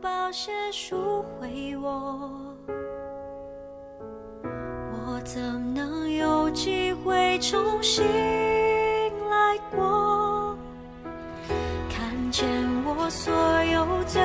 抱歉赎回我，我怎能有机会重新来过？看见我所有罪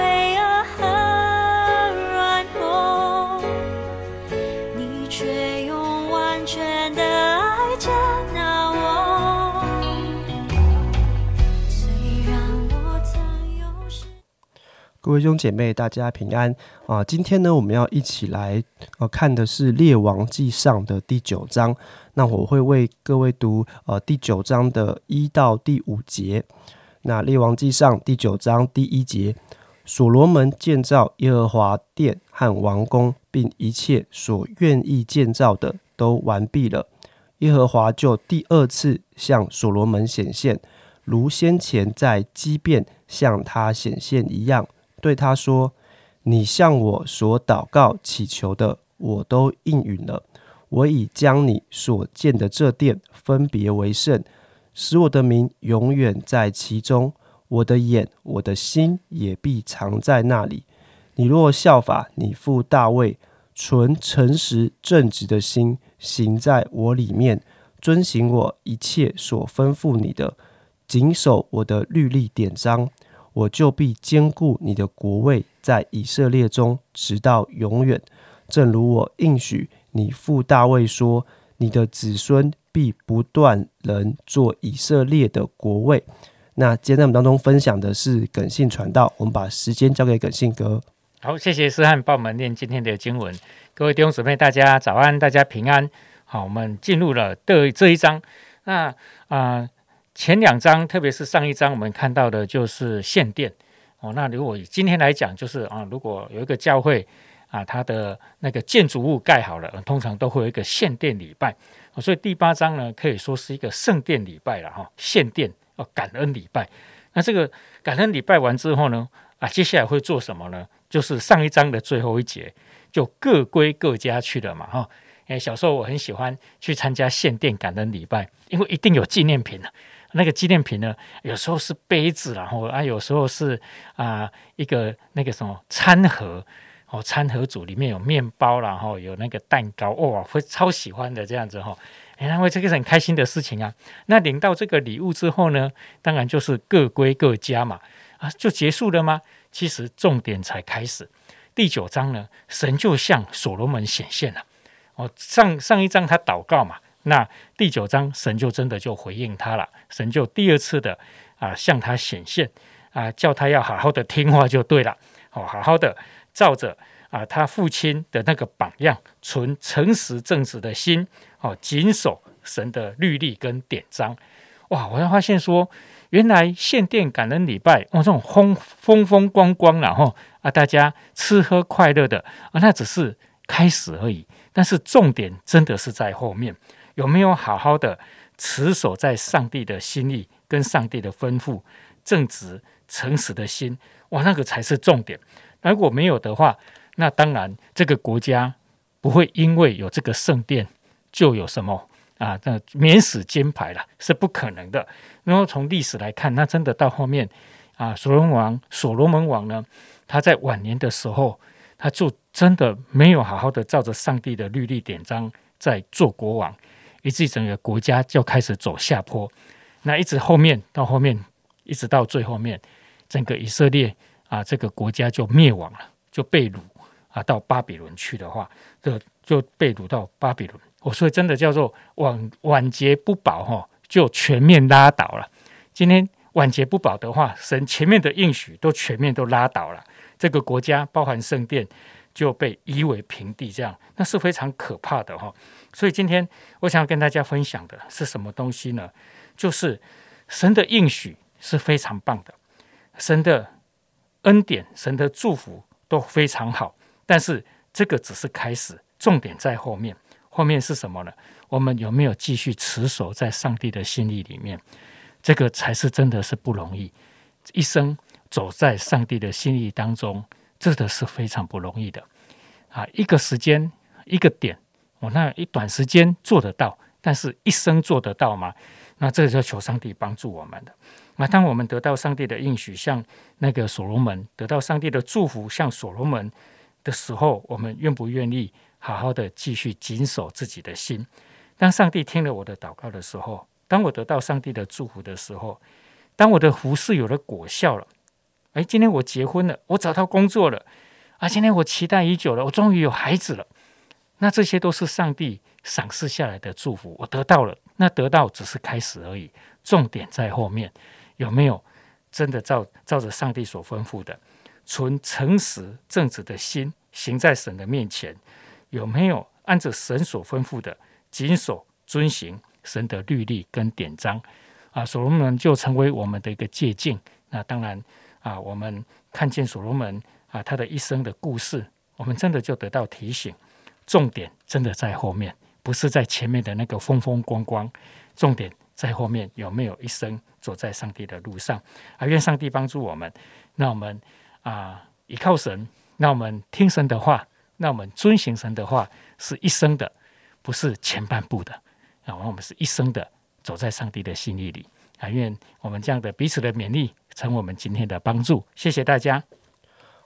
位兄姐妹，大家平安啊！今天呢，我们要一起来呃看的是《列王记上》的第九章。那我会为各位读呃第九章的一到第五节。那《列王记上》第九章第一节，所罗门建造耶和华殿和王宫，并一切所愿意建造的都完毕了。耶和华就第二次向所罗门显现，如先前在基变向他显现一样。对他说：“你向我所祷告祈求的，我都应允了。我已将你所建的这殿分别为圣，使我的名永远在其中。我的眼、我的心也必藏在那里。你若效法你父大卫，存诚实正直的心，行在我里面，遵行我一切所吩咐你的，谨守我的律例典章。”我就必坚固你的国位在以色列中，直到永远。正如我应许你父大卫说：“你的子孙必不断人做以色列的国位。”那今天在我们当中分享的是耿信传道，我们把时间交给耿信哥。好，谢谢思翰帮我们念今天的经文。各位弟兄姊妹，大家早安，大家平安。好，我们进入了的这一章。那啊、前两章，特别是上一章，我们看到的就是献殿哦。那如果以今天来讲，就是啊，如果有一个教会啊，它的那个建筑物盖好了，通常都会有一个献殿礼拜。所以第八章呢，可以说是一个圣殿礼拜了哈，献殿哦，感恩礼拜。那这个感恩礼拜完之后呢，啊，接下来会做什么呢？就是上一章的最后一节，就各归各家去了嘛哈。哎，小时候我很喜欢去参加献殿感恩礼拜，因为一定有纪念品啊。那个纪念品呢，有时候是杯子，然后啊，有时候是啊、一个那个什么餐盒，哦，餐盒组里面有面包，然后有那个蛋糕，哇、会超喜欢的这样子哈。哎，因为这个是很开心的事情啊。那领到这个礼物之后呢，当然就是各归各家嘛，啊，就结束了吗？其实重点才开始。第九章呢，神就向所罗门显现了。哦，上上一章他祷告嘛，那第九章神就真的就回应他了，神就第二次的啊向他显现啊，叫他要好好的听话就对了，哦，好好的照着啊他父亲的那个榜样，存诚实正直的心，哦，谨守神的律例跟典章。哇，我才发现说，原来献殿感恩礼拜，哇，这种风风风光光然后啊，大家吃喝快乐的啊，那只是开始而已。但是重点真的是在后面，有没有好好的持守在上帝的心意跟上帝的吩咐，正直诚实的心，哇，那个才是重点。如果没有的话，那当然这个国家不会因为有这个圣殿就有什么啊，那免死金牌了，是不可能的。然后从历史来看，那真的到后面啊，所罗门王所罗门王呢，他在晚年的时候，他就真的没有好好的照着上帝的律例典章在做国王，以至于整个国家就开始走下坡。那一直后面到后面，一直到最后面，整个以色列啊，这个国家就灭亡了，就被掳啊到巴比伦去的话，就就被掳到巴比伦。我所以真的叫做晚晚节不保哈、就全面拉倒了。今天晚节不保的话，神前面的应许都全面都拉倒了，这个国家包含圣殿就被夷为平地，这样那是非常可怕的哈、所以今天我想要跟大家分享的是什么东西呢？就是神的应许是非常棒的，神的恩典、神的祝福都非常好，但是这个只是开始，重点在后面。后面是什么呢？我们有没有继续持守在上帝的心意里面？这个才是真的是不容易，一生走在上帝的心意当中，这个是非常不容易的啊！一个时间，一个点，我、那一短时间做得到，但是一生做得到吗？那这个就求上帝帮助我们的。那当我们得到上帝的应许，像那个所罗门得到上帝的祝福，像所罗门的时候，我们愿不愿意好好的继续谨守自己的心？当上帝听了我的祷告的时候，当我得到上帝的祝福的时候，当我的服饰有了果效了，哎，今天我结婚了，我找到工作了，啊，今天我期待已久了，我终于有孩子了，那这些都是上帝赏赐下来的祝福，我得到了，那得到只是开始而已，重点在后面。有没有真的照照着上帝所吩咐的，存诚实正直的心行在神的面前？有没有按着神所吩咐的谨守遵行神的律例跟典章？啊，所罗门就成为我们的一个借鉴。那当然啊，我们看见所罗门啊他的一生的故事，我们真的就得到提醒。重点真的在后面，不是在前面的那个风风光光。重点在后面，有没有一生？走在上帝的路上，啊，愿上帝帮助我们。那我们啊，依靠神，那我们听神的话，那我们遵行神的话，是一生的，不是前半部的。啊，我们是一生的，走在上帝的心意里。但，愿我们这样的彼此的勉励，成我们今天的帮助。谢谢大家。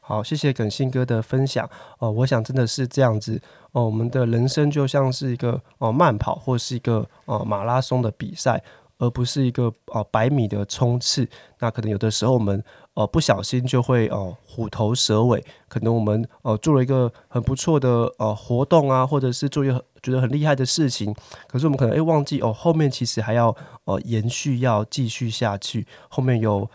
好，谢谢耿信哥的分享。哦，我想真的是这样子。哦，我们的人生就像是一个哦慢跑，或是一个哦马拉松的比赛。而不是一个哦百米的冲刺，那可能有的时候我们哦不小心就会哦虎头蛇尾，可能我们哦做了一个很不错的呃活动啊，或者是做一个觉得很厉害的事情，可是我们可能诶忘记哦后面其实还要哦延续要继续下去，后面有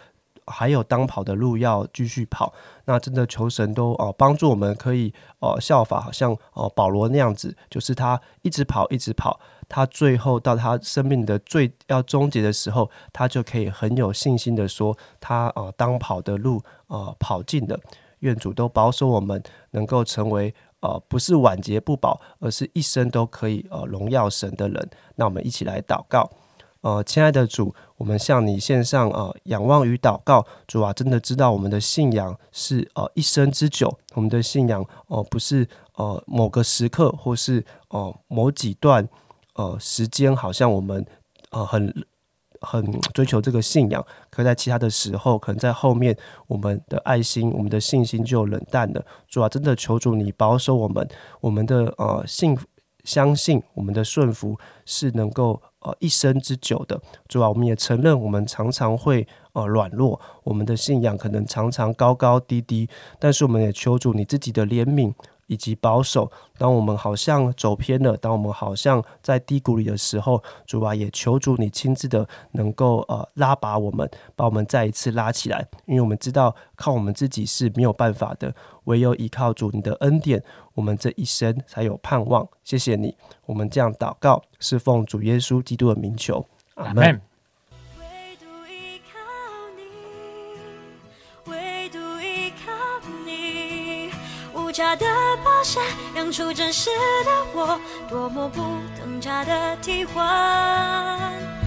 还有当跑的路要继续跑，那真的求神都哦帮助我们可以哦效法，好像哦保罗那样子，就是他一直跑一直跑。他最后到他生命的最要终结的时候，他就可以很有信心的说：“他哦，当跑的路哦跑尽了。”愿主都保守我们，能够成为呃不是晚节不保，而是一生都可以呃荣耀神的人。那我们一起来祷告。呃，亲爱的主，我们向你献上呃仰望与祷告。主啊，真的知道我们的信仰是呃一生之久，我们的信仰哦不是呃某个时刻或是哦某几段。呃，时间好像我们呃很很追求这个信仰，可在其他的时候，可能在后面我们的爱心、我们的信心就冷淡了。主啊，真的求主你保守我们，我们的呃信相信我们的顺服是能够呃一生之久的。主啊，我们也承认我们常常会呃软弱，我们的信仰可能常常高高低低，但是我们也求主你自己的怜悯。以及保守，当我们好像走偏了，当我们好像在低谷里的时候，主啊，也求主你亲自的能够呃拉拔我们，把我们再一次拉起来，因为我们知道靠我们自己是没有办法的，唯有依靠主你的恩典，我们这一生才有盼望。谢谢你，我们这样祷告，是奉主耶稣基督的名求，阿门。假的保险养出真实的我，多么不等价的替换。